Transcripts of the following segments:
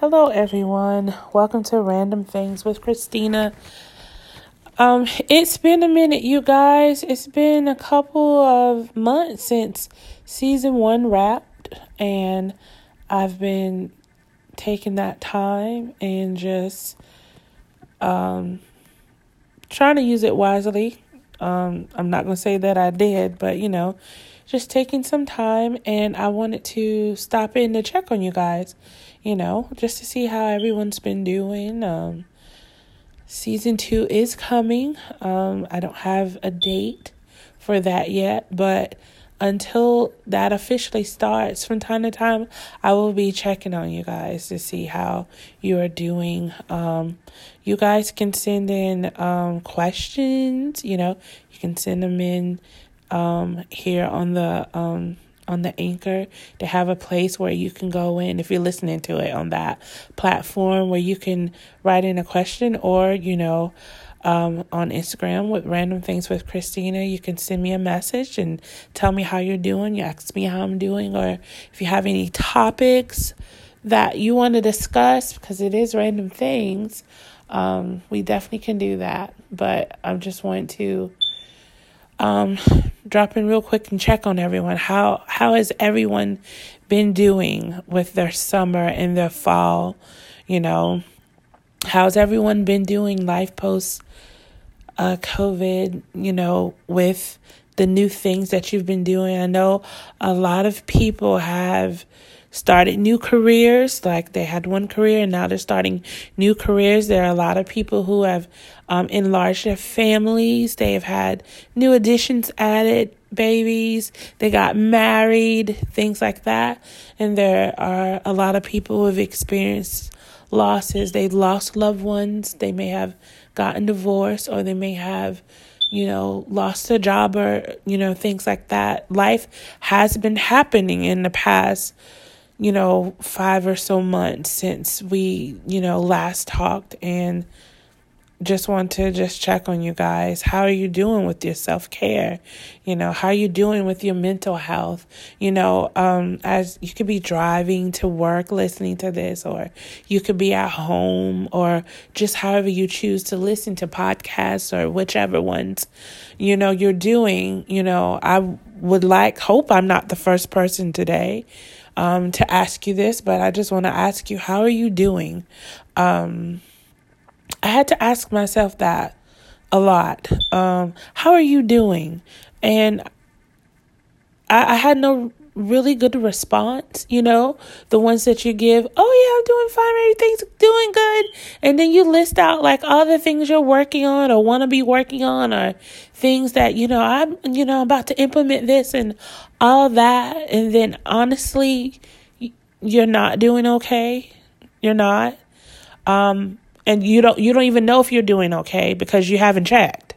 Hello, everyone. Welcome to Random Things with Christina. Um, it's been a minute, you guys. It's been a couple of months since season one wrapped, and I've been taking that time and just um trying to use it wisely. Um, I'm not gonna say that I did, but you know, just taking some time, and I wanted to stop in to check on you guys you know, just to see how everyone's been doing. Um, season two is coming. Um, I don't have a date for that yet, but until that officially starts, from time to time, I will be checking on you guys to see how you are doing. Um, you guys can send in um, questions, you know, you can send them in um, here on the um, on the anchor to have a place where you can go in if you're listening to it on that platform where you can write in a question or you know um, on Instagram with random things with Christina. You can send me a message and tell me how you're doing. You ask me how I'm doing, or if you have any topics that you want to discuss, because it is random things. Um, we definitely can do that. But I'm just wanting to um, drop in real quick and check on everyone. How how has everyone been doing with their summer and their fall? You know, how's everyone been doing life post uh, COVID? You know, with the new things that you've been doing. I know a lot of people have started new careers. Like they had one career and now they're starting new careers. There are a lot of people who have um, enlarged their families. They have had new additions added, babies. They got married, things like that. And there are a lot of people who have experienced losses. They've lost loved ones. They may have gotten divorced or they may have you know, lost a job or, you know, things like that. Life has been happening in the past you know, five or so months since we, you know, last talked and just want to just check on you guys. How are you doing with your self-care? You know, how are you doing with your mental health? You know, um as you could be driving to work listening to this or you could be at home or just however you choose to listen to podcasts or whichever ones you know you're doing, you know, I would like hope I'm not the first person today um, to ask you this, but I just want to ask you, how are you doing? Um, I had to ask myself that a lot. Um, how are you doing? And I, I had no really good response, you know, the ones that you give, oh yeah, I'm doing fine, everything's doing good. And then you list out like all the things you're working on or want to be working on or things that, you know, I'm, you know, about to implement this and all that. And then honestly, you're not doing okay. You're not. Um, and you don't, you don't even know if you're doing okay because you haven't checked.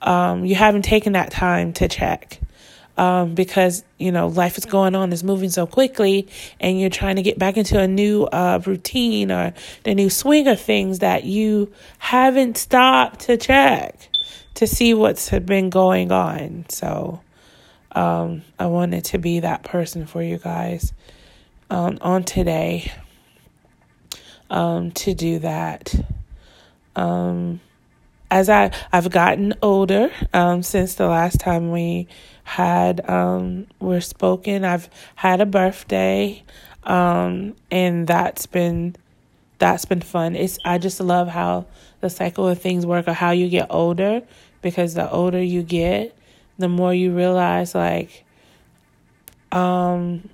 Um, you haven't taken that time to check um, because you know life is going on, is moving so quickly, and you're trying to get back into a new uh, routine or the new swing of things that you haven't stopped to check to see what's been going on. So um, I wanted to be that person for you guys um, on today um, to do that. Um, as I I've gotten older um, since the last time we had um were spoken. I've had a birthday, um, and that's been that's been fun. It's I just love how the cycle of things work or how you get older because the older you get, the more you realize like um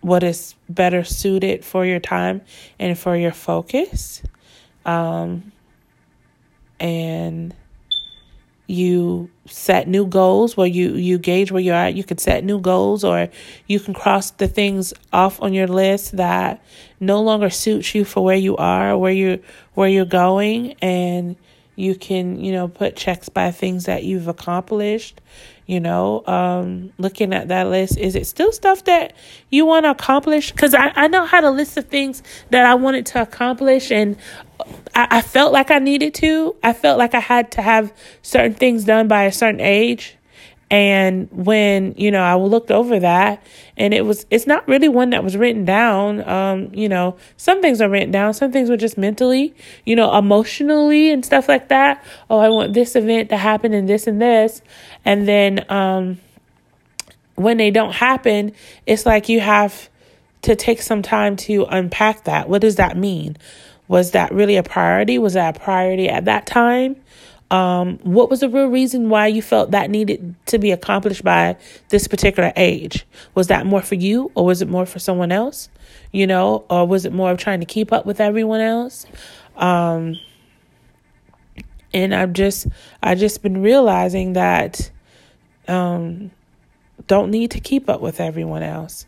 what is better suited for your time and for your focus. Um and you set new goals where you you gauge where you're at. You can set new goals or you can cross the things off on your list that no longer suits you for where you are where you where you're going and you can you know put checks by things that you've accomplished you know um looking at that list is it still stuff that you want to accomplish? Because I, I know how to list of things that i wanted to accomplish and I, I felt like i needed to. I felt like i had to have certain things done by a certain age And when, you know, I looked over that and it was, it's not really one that was written down. Um, you know, some things are written down, some things were just mentally, you know, emotionally and stuff like that. Oh, I want this event to happen and this and this. And then, um, when they don't happen, it's like you have to take some time to unpack that. What does that mean? Was that really a priority? Was that a priority at that time? Um, what was the real reason why you felt that needed to be accomplished by this particular age? Was that more for you or was it more for someone else? You know, or was it more of trying to keep up with everyone else? Um, and I've just, I just been realizing that, um, don't need to keep up with everyone else.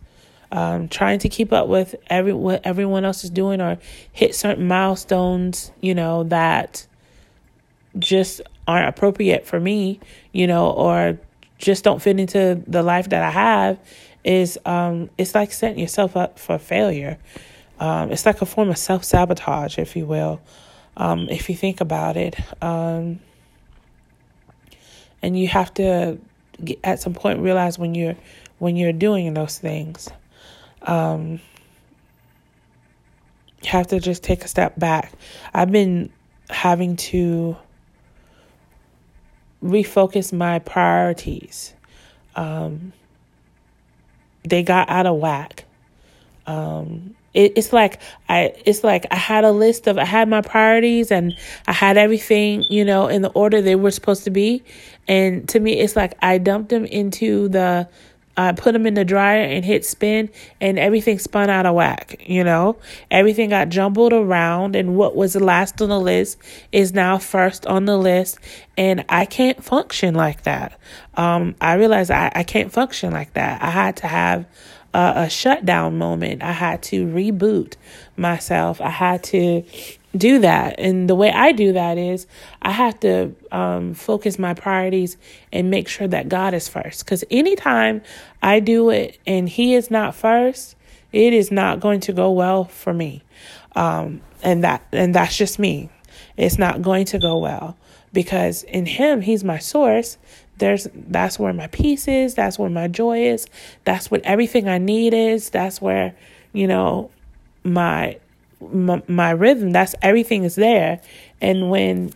Um, trying to keep up with every what everyone else is doing or hit certain milestones, you know, that just aren't appropriate for me, you know, or just don't fit into the life that I have is um it's like setting yourself up for failure. Um it's like a form of self-sabotage, if you will. Um if you think about it. Um and you have to get, at some point realize when you're when you're doing those things. Um you have to just take a step back. I've been having to refocus my priorities. Um, they got out of whack. Um, it, it's like I, it's like I had a list of, I had my priorities and I had everything, you know, in the order they were supposed to be. And to me, it's like I dumped them into the I put them in the dryer and hit spin, and everything spun out of whack. You know, everything got jumbled around, and what was last on the list is now first on the list, and I can't function like that. Um, I realized I, I can't function like that. I had to have a, a shutdown moment. I had to reboot myself. I had to do that. And the way I do that is I have to um, focus my priorities and make sure that God is first. Because anytime I do it and He is not first, it is not going to go well for me. Um, and that and that's just me. It's not going to go well because in Him, He's my source. There's that's where my peace is. That's where my joy is. That's what everything I need is. That's where you know my my, my rhythm, that's everything is there. And when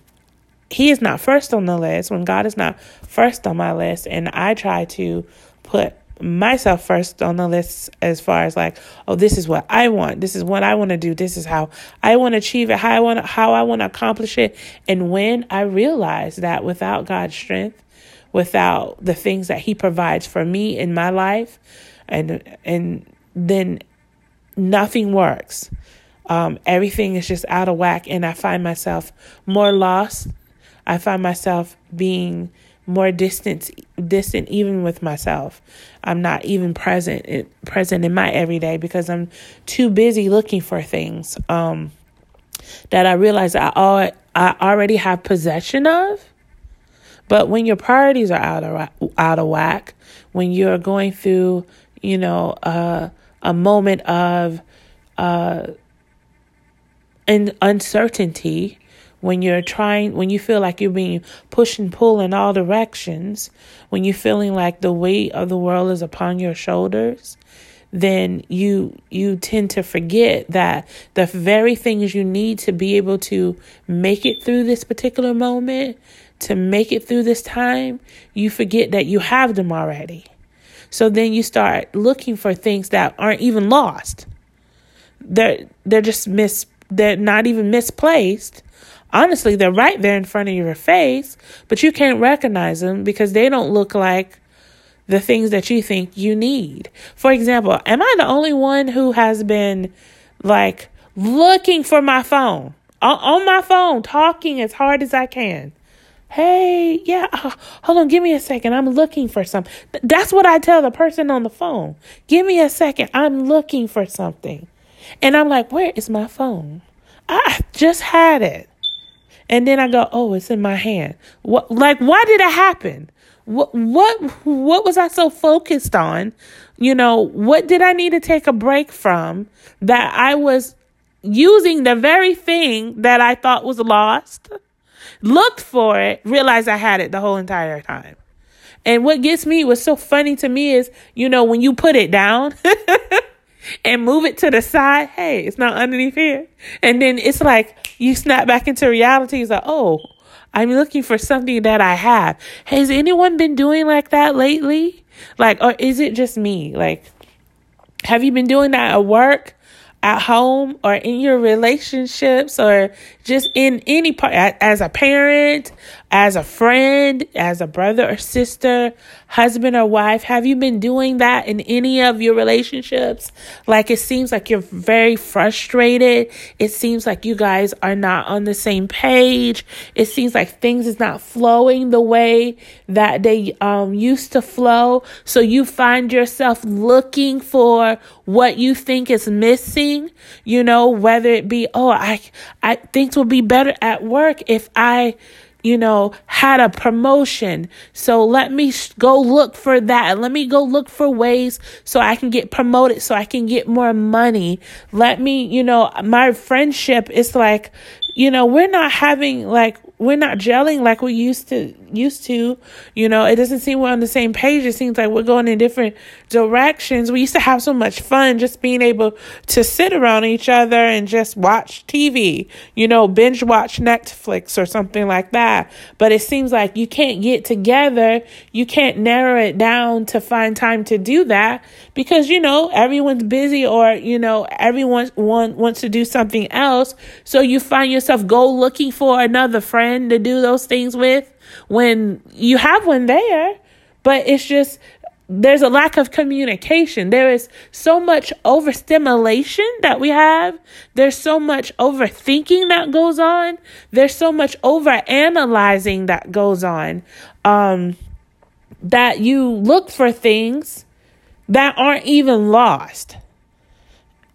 he is not first on the list, when God is not first on my list, and I try to put myself first on the list as far as like, oh, this is what I want, this is what I want to do, this is how I want to achieve it, how I want how I want to accomplish it. And when I realize that without God's strength, without the things that He provides for me in my life, and and then nothing works um, everything is just out of whack, and I find myself more lost. I find myself being more distant, distant even with myself. I'm not even present present in my everyday because I'm too busy looking for things um, that I realize I I already have possession of. But when your priorities are out of out of whack, when you're going through, you know, uh, a moment of uh, and uncertainty when you're trying when you feel like you're being pushed and pulled in all directions when you're feeling like the weight of the world is upon your shoulders then you you tend to forget that the very things you need to be able to make it through this particular moment to make it through this time you forget that you have them already so then you start looking for things that aren't even lost they're they're just mis they're not even misplaced. Honestly, they're right there in front of your face, but you can't recognize them because they don't look like the things that you think you need. For example, am I the only one who has been like looking for my phone on my phone, talking as hard as I can? Hey, yeah, uh, hold on, give me a second. I'm looking for something. That's what I tell the person on the phone. Give me a second. I'm looking for something. And I'm like, where is my phone? I just had it. And then I go, oh, it's in my hand. What like why did it happen? What what what was I so focused on? You know, what did I need to take a break from that I was using the very thing that I thought was lost, looked for it, realized I had it the whole entire time. And what gets me, what's so funny to me is, you know, when you put it down and move it to the side, hey, it's not underneath here. And then it's like you snap back into reality. It's like, oh, I'm looking for something that I have. Has anyone been doing like that lately? Like, or is it just me? Like, have you been doing that at work? at home or in your relationships or just in any part as a parent, as a friend, as a brother or sister, husband or wife? Have you been doing that in any of your relationships? Like it seems like you're very frustrated. It seems like you guys are not on the same page. It seems like things is not flowing the way that they um used to flow. So you find yourself looking for what you think is missing, you know, whether it be, oh, I I things will be better at work if I you know, had a promotion. So let me go look for that. Let me go look for ways so I can get promoted, so I can get more money. Let me, you know, my friendship is like, you know, we're not having like we're not gelling like we used to used to. You know it doesn't seem we're on the same page. It seems like we're going in different directions. We used to have so much fun just being able to sit around each other and just watch tv you know binge watch netflix or something like that. But it seems like you can't get together. You can't narrow it down to find time to do that because you know everyone's busy or you know everyone want, wants to do something else. So you find yourself go looking for another friend friend to do those things with when you have one there, but it's just there's a lack of communication. There is so much overstimulation that we have. There's so much overthinking that goes on. There's so much overanalyzing that goes on. Um, that you look for things that aren't even lost.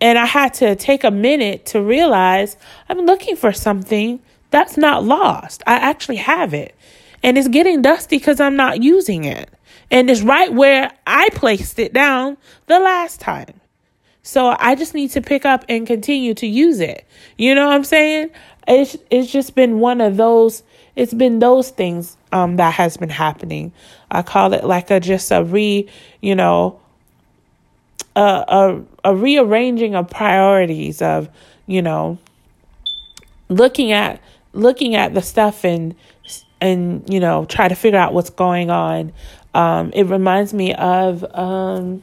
And I had to take a minute to realize I'm looking for something that's not lost. I actually have it. And it's getting dusty because I'm not using it. And it's right where I placed it down the last time. So I just need to pick up and continue to use it. You know what I'm saying? It's it's just been one of those it's been those things um that has been happening. I call it like a just a re, you know, a a, a rearranging of priorities of, you know, looking at looking at the stuff and and you know try to figure out what's going on um, it reminds me of um,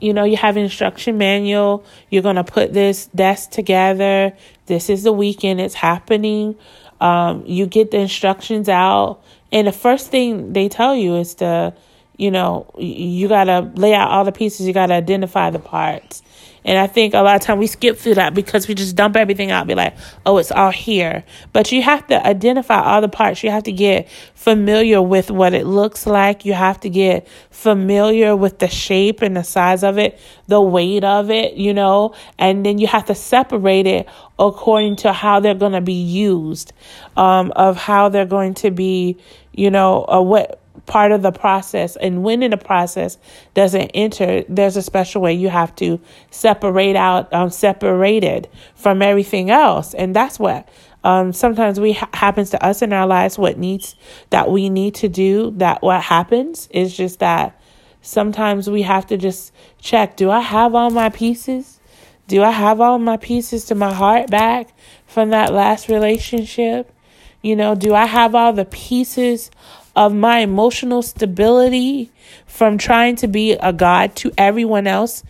you know you have instruction manual you're to put this desk together this is the weekend it's happening um, you get the instructions out and the first thing they tell you is to you know you got to lay out all the pieces you got to identify the parts and I think a lot of time we skip through that because we just dump everything out, be like, oh, it's all here. But you have to identify all the parts. You have to get familiar with what it looks like. You have to get familiar with the shape and the size of it, the weight of it, you know, and then you have to separate it according to how they're going to be used, um, of how they're going to be, you know, uh, what part of the process and when in the process doesn't enter there's a special way you have to separate out um separated from everything else. And that's what um sometimes we ha- happens to us in our lives what needs that we need to do that what happens is just that sometimes we have to just check do i have all my pieces? Do i have all my pieces to my heart back from that last relationship? You know do i have all the pieces of my emotional stability from trying to be a God to everyone else,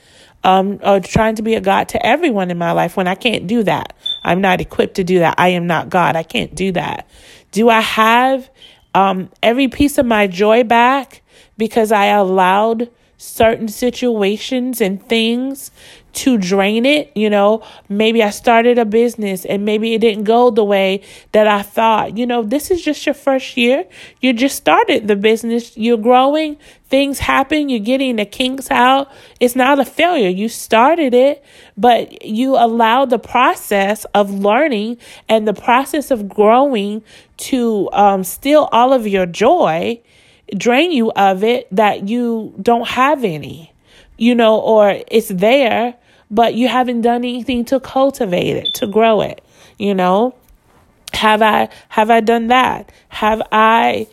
um, or trying to be a God to everyone in my life when I can't do that. I'm not equipped to do that. I am not God. I can't do that. Do I have um, every piece of my joy back because I allowed certain situations and things to drain it. You know, maybe I started a business and maybe it didn't go the way that I thought. You know, this is just your first year. You just started the business, you're growing, things happen, you're getting the kinks out. It's not a failure. You started it, but you allow the process of learning and the process of growing to um, steal all of your joy drain you of it that you don't have any, you know, or it's there, but you haven't done anything to cultivate it, to grow it, you know? Have I have I done that? Have I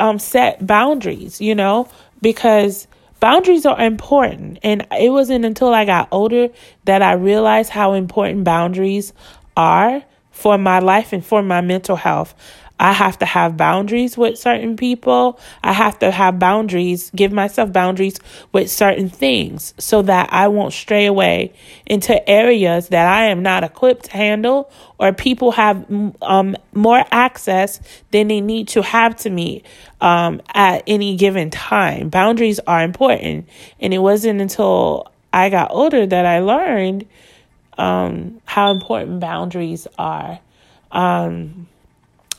um, set boundaries, you know, because boundaries are important. And it wasn't until I got older that I realized how important boundaries are for my life and for my mental health. I have to have boundaries with certain people. I have to have boundaries, give myself boundaries with certain things so that I won't stray away into areas that I am not equipped to handle or people have um, more access than they need to have to me um, at any given time. Boundaries are important. And it wasn't until I got older that I learned um, how important boundaries are. Um,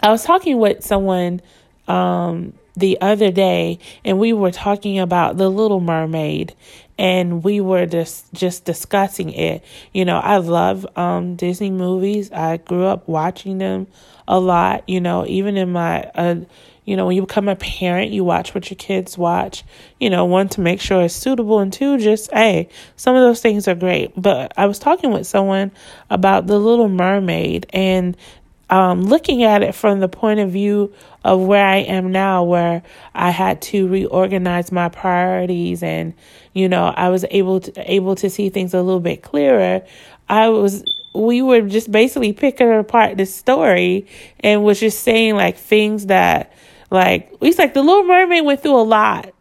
I was talking with someone um, the other day, and we were talking about the Little Mermaid, and we were just just discussing it. You know, I love um, Disney movies. I grew up watching them a lot. You know, even in my uh, you know, when you become a parent, you watch what your kids watch. You know, one to make sure it's suitable, and two, just hey, some of those things are great. But I was talking with someone about the Little Mermaid, and um, looking at it from the point of view of where I am now, where I had to reorganize my priorities, and you know, I was able to able to see things a little bit clearer. I was we were just basically picking apart the story and was just saying like things that like it's like the Little Mermaid went through a lot,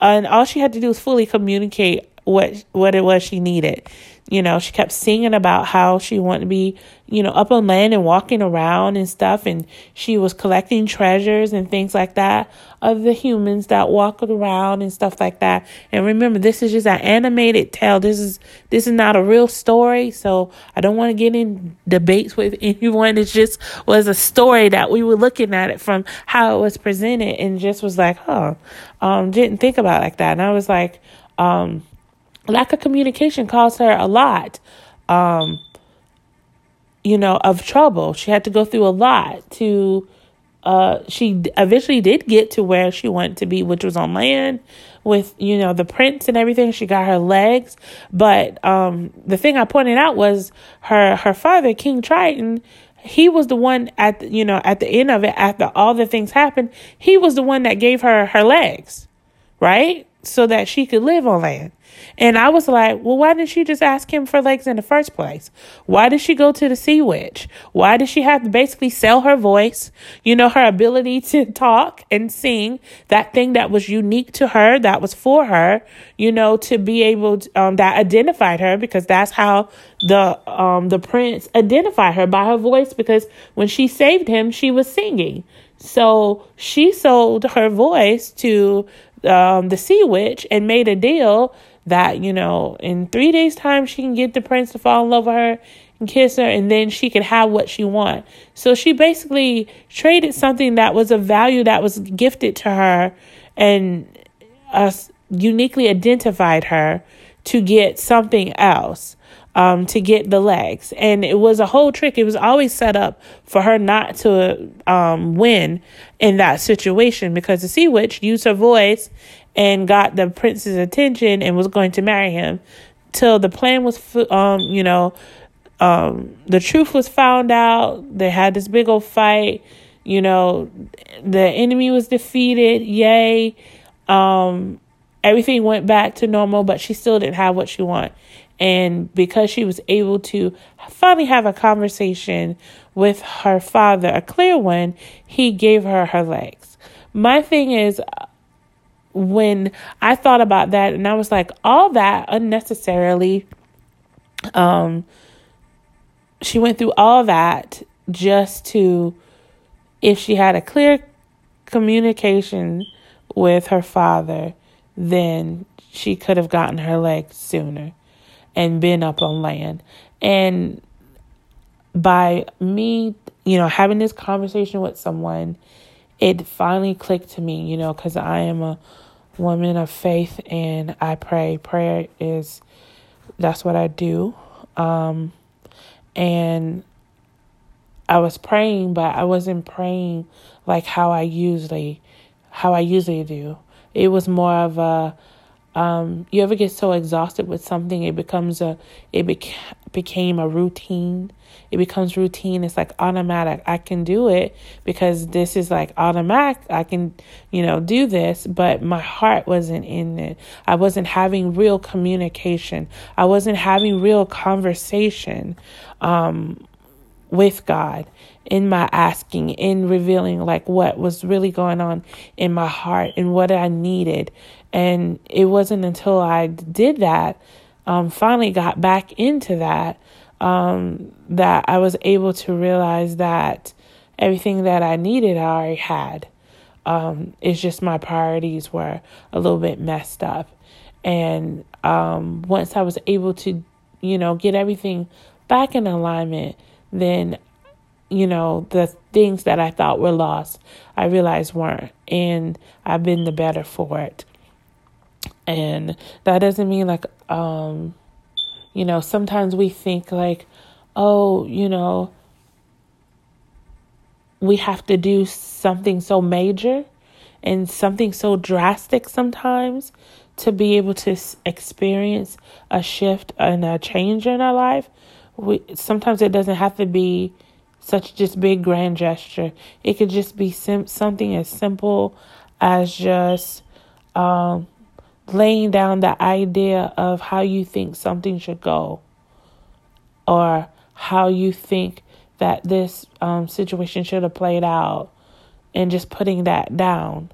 and all she had to do was fully communicate what what it was she needed. You know, she kept singing about how she wanted to be, you know, up on land and walking around and stuff. And she was collecting treasures and things like that of the humans that walked around and stuff like that. And remember, this is just an animated tale. This is, this is not a real story. So I don't want to get in debates with anyone. It just was a story that we were looking at it from how it was presented and just was like, huh, um, didn't think about like that. And I was like, um, lack of communication caused her a lot um you know of trouble. She had to go through a lot to uh she eventually did get to where she wanted to be which was on land with you know the prince and everything. She got her legs. But um the thing i pointed out was her her father king triton he was the one at the, you know at the end of it after all the things happened he was the one that gave her her legs right? So that she could live on land and I was like, well, why didn't she just ask him for legs in the first place? Why did she go to the sea witch? Why did she have to basically sell her voice? You know, her ability to talk and sing, that thing that was unique to her, that was for her, you know, to be able to, um, that identified her because that's how the, um, the prince identified her by her voice because when she saved him, she was singing. So she sold her voice to um, the sea witch and made a deal that, you know, in three days' time, she can get the prince to fall in love with her and kiss her, and then she can have what she want. So she basically traded something that was a value that was gifted to her and us uniquely identified her to get something else. Um, to get the legs. And it was a whole trick. It was always set up for her not to um, win in that situation because the sea witch used her voice and got the prince's attention and was going to marry him till the plan was um you know um the truth was found out. They had this big old fight. You know the enemy was defeated. Yay. Um everything went back to normal but she still didn't have what she wanted and because she was able to finally have a conversation with her father a clear one he gave her her legs. My thing is when I thought about that and I was like, all that unnecessarily, um, she went through all that just to, if she had a clear communication with her father, then she could have gotten her legs sooner and been up on land. And by me, you know, having this conversation with someone, it finally clicked to me, you know, because I am a woman of faith and I pray. Prayer is that's what I do. Um, and I was praying, but I wasn't praying like how I usually how I usually do. It was more of a um, you ever get so exhausted with something, it becomes a it bec- became a routine. It becomes routine. It's like automatic. I can do it because this is like automatic. I can, you know, do this, but my heart wasn't in it. I wasn't having real communication. I wasn't having real conversation um, with God in my asking, in revealing like what was really going on in my heart and what I needed. And it wasn't until I did that, um, finally got back into that, um, that I was able to realize that everything that I needed, I already had. Um, it's just my priorities were a little bit messed up. And um, once I was able to, you know, get everything back in alignment, then you know, the things that I thought were lost, I realized weren't. And I've been the better for it. And that doesn't mean like, um, you know, sometimes we think like, oh, you know, we have to do something so major and something so drastic sometimes to be able to experience a shift and a change in our life. We sometimes it doesn't have to be such just big grand gesture. It could just be sim- something as simple as just um, laying down the idea of how you think something should go, or how you think that this um, situation should have played out, and just putting that down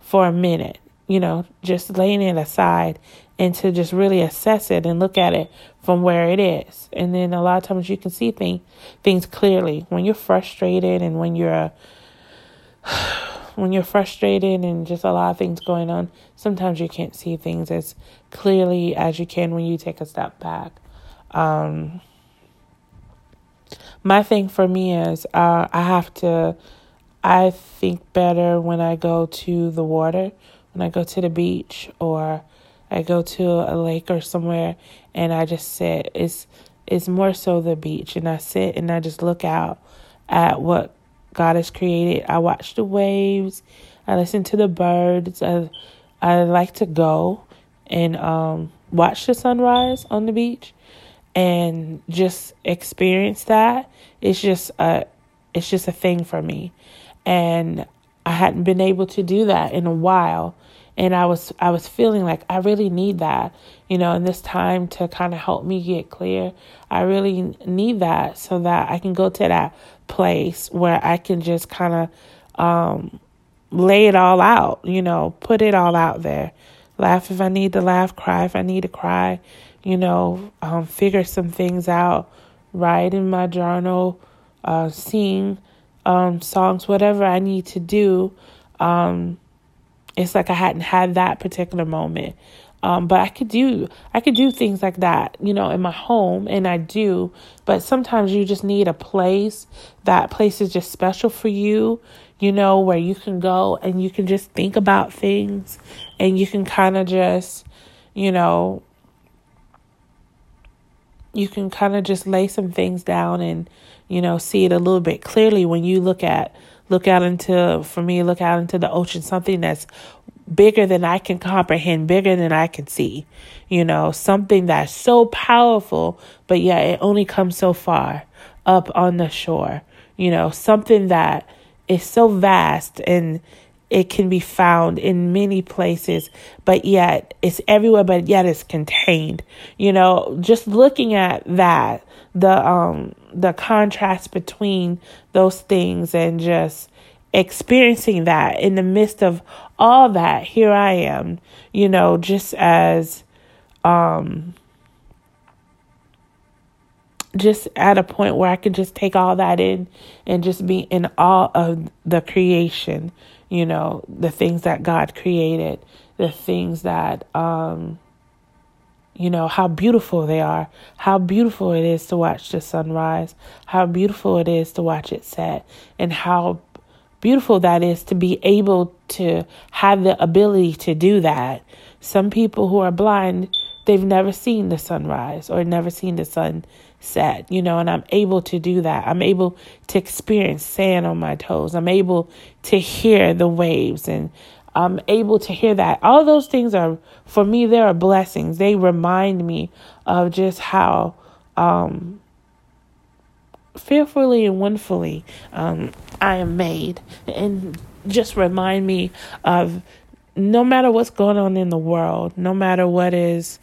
for a minute. You know, just laying it aside and to just really assess it and look at it from where it is. And then a lot of times you can see things things clearly when you're frustrated and when you're when you're frustrated and just a lot of things going on. Sometimes you can't see things as clearly as you can when you take a step back. Um, my thing for me is uh, I have to. I think better when I go to the water, when I go to the beach, or I go to a lake or somewhere and I just sit. It's it's more so the beach and I sit and I just look out at what God has created. I watch the waves. I listen to the birds. I I like to go and um, watch the sunrise on the beach and just experience that. It's just a it's just a thing for me. And I hadn't been able to do that in a while and I was I was feeling like I really need that, you know, in this time to kind of help me get clear. I really need that so that I can go to that place where I can just kind of um, lay it all out, you know, put it all out there. Laugh if I need to laugh, cry if I need to cry, you know, um, figure some things out, write in my journal, uh, sing um, songs, whatever I need to do. Um, it's like I hadn't had that particular moment. Um, but I could do I could do things like that, you know, in my home, and I do. But sometimes you just need a place. That place is just special for you, you know, where you can go and you can just think about things, and you can kind of just, you know, you can kind of just lay some things down and, you know, see it a little bit clearly when you look at look out into for me look out into the ocean something that's bigger than I can comprehend, bigger than I can see. You know, something that's so powerful, but yet it only comes so far up on the shore. You know, something that is so vast and it can be found in many places, but yet it's everywhere, but yet it's contained. You know, just looking at that, the um the contrast between those things and just experiencing that in the midst of all that here i am you know just as um just at a point where i can just take all that in and just be in awe of the creation you know the things that god created the things that um you know how beautiful they are how beautiful it is to watch the sunrise how beautiful it is to watch it set and how beautiful that is to be able to have the ability to do that. Some people who are blind, they've never seen the sunrise or never seen the sun set, you know, and I'm able to do that. I'm able to experience sand on my toes. I'm able to hear the waves and I'm able to hear that. All those things are, for me, they are blessings. They remind me of just how um, fearfully and wonderfully um, I am made. And just remind me of no matter what's going on in the world, no matter what is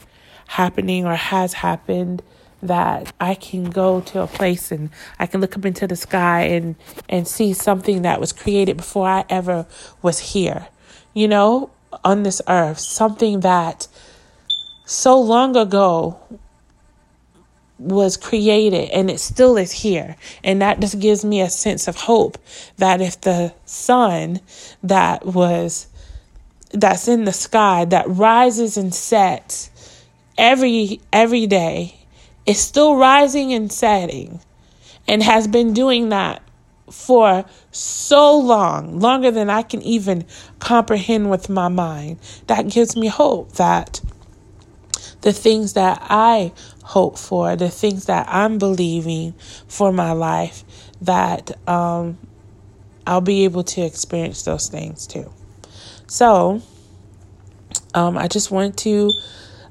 happening or has happened, that I can go to a place and I can look up into the sky and and see something that was created before I ever was here. You know, on this earth, something that so long ago was created and it still is here. And that just gives me a sense of hope that if the sun that was that's in the sky that rises and sets every every day is still rising and setting and has been doing that for so long, longer than I can even comprehend with my mind. That gives me hope that the things that I hope for, the things that I'm believing for my life, that um, I'll be able to experience those things too. So, um, I just want to,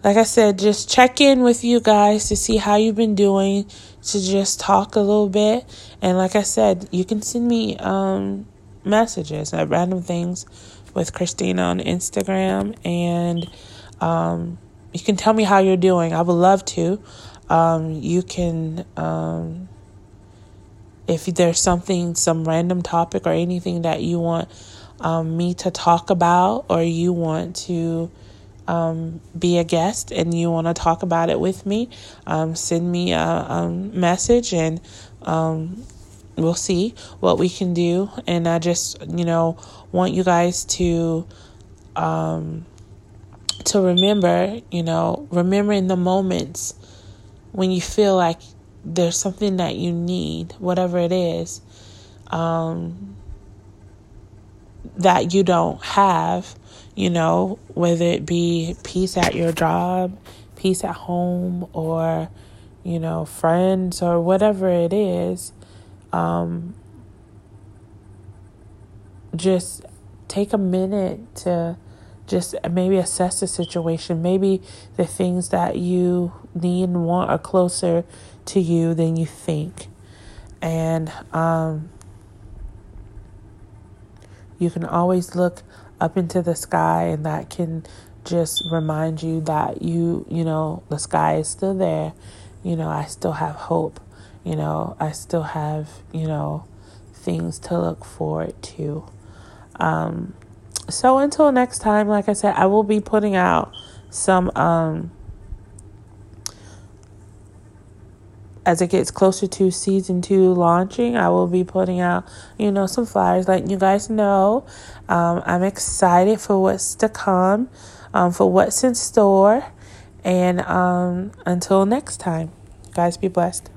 like I said, just check in with you guys to see how you've been doing, to just talk a little bit. And like I said, you can send me um, messages at random things with Christina on Instagram and um, you can tell me how you're doing. I would love to. Um, you can, um, if there's something, some random topic or anything that you want um, me to talk about, or you want to um, be a guest and you want to talk about it with me, um, send me a, a message and um, we'll see what we can do. And I just, you know, want you guys to um, to remember, you know, remembering the moments when you feel like there's something that you need, whatever it is, um, that you don't have, you know, whether it be peace at your job, peace at home, or, you know, friends, or whatever it is, um, just take a minute to just maybe assess the situation. Maybe the things that you need and want are closer to you than you think. And um, you can always look up into the sky, and that can just remind you that you, you know, the sky is still there. You know, I still have hope. You know, I still have, you know, things to look forward to. Um, so until next time, like I said, I will be putting out some um as it gets closer to season two launching, I will be putting out, you know, some flyers letting you guys know. Um, I'm excited for what's to come, um, for what's in store. And um, until next time, guys, be blessed.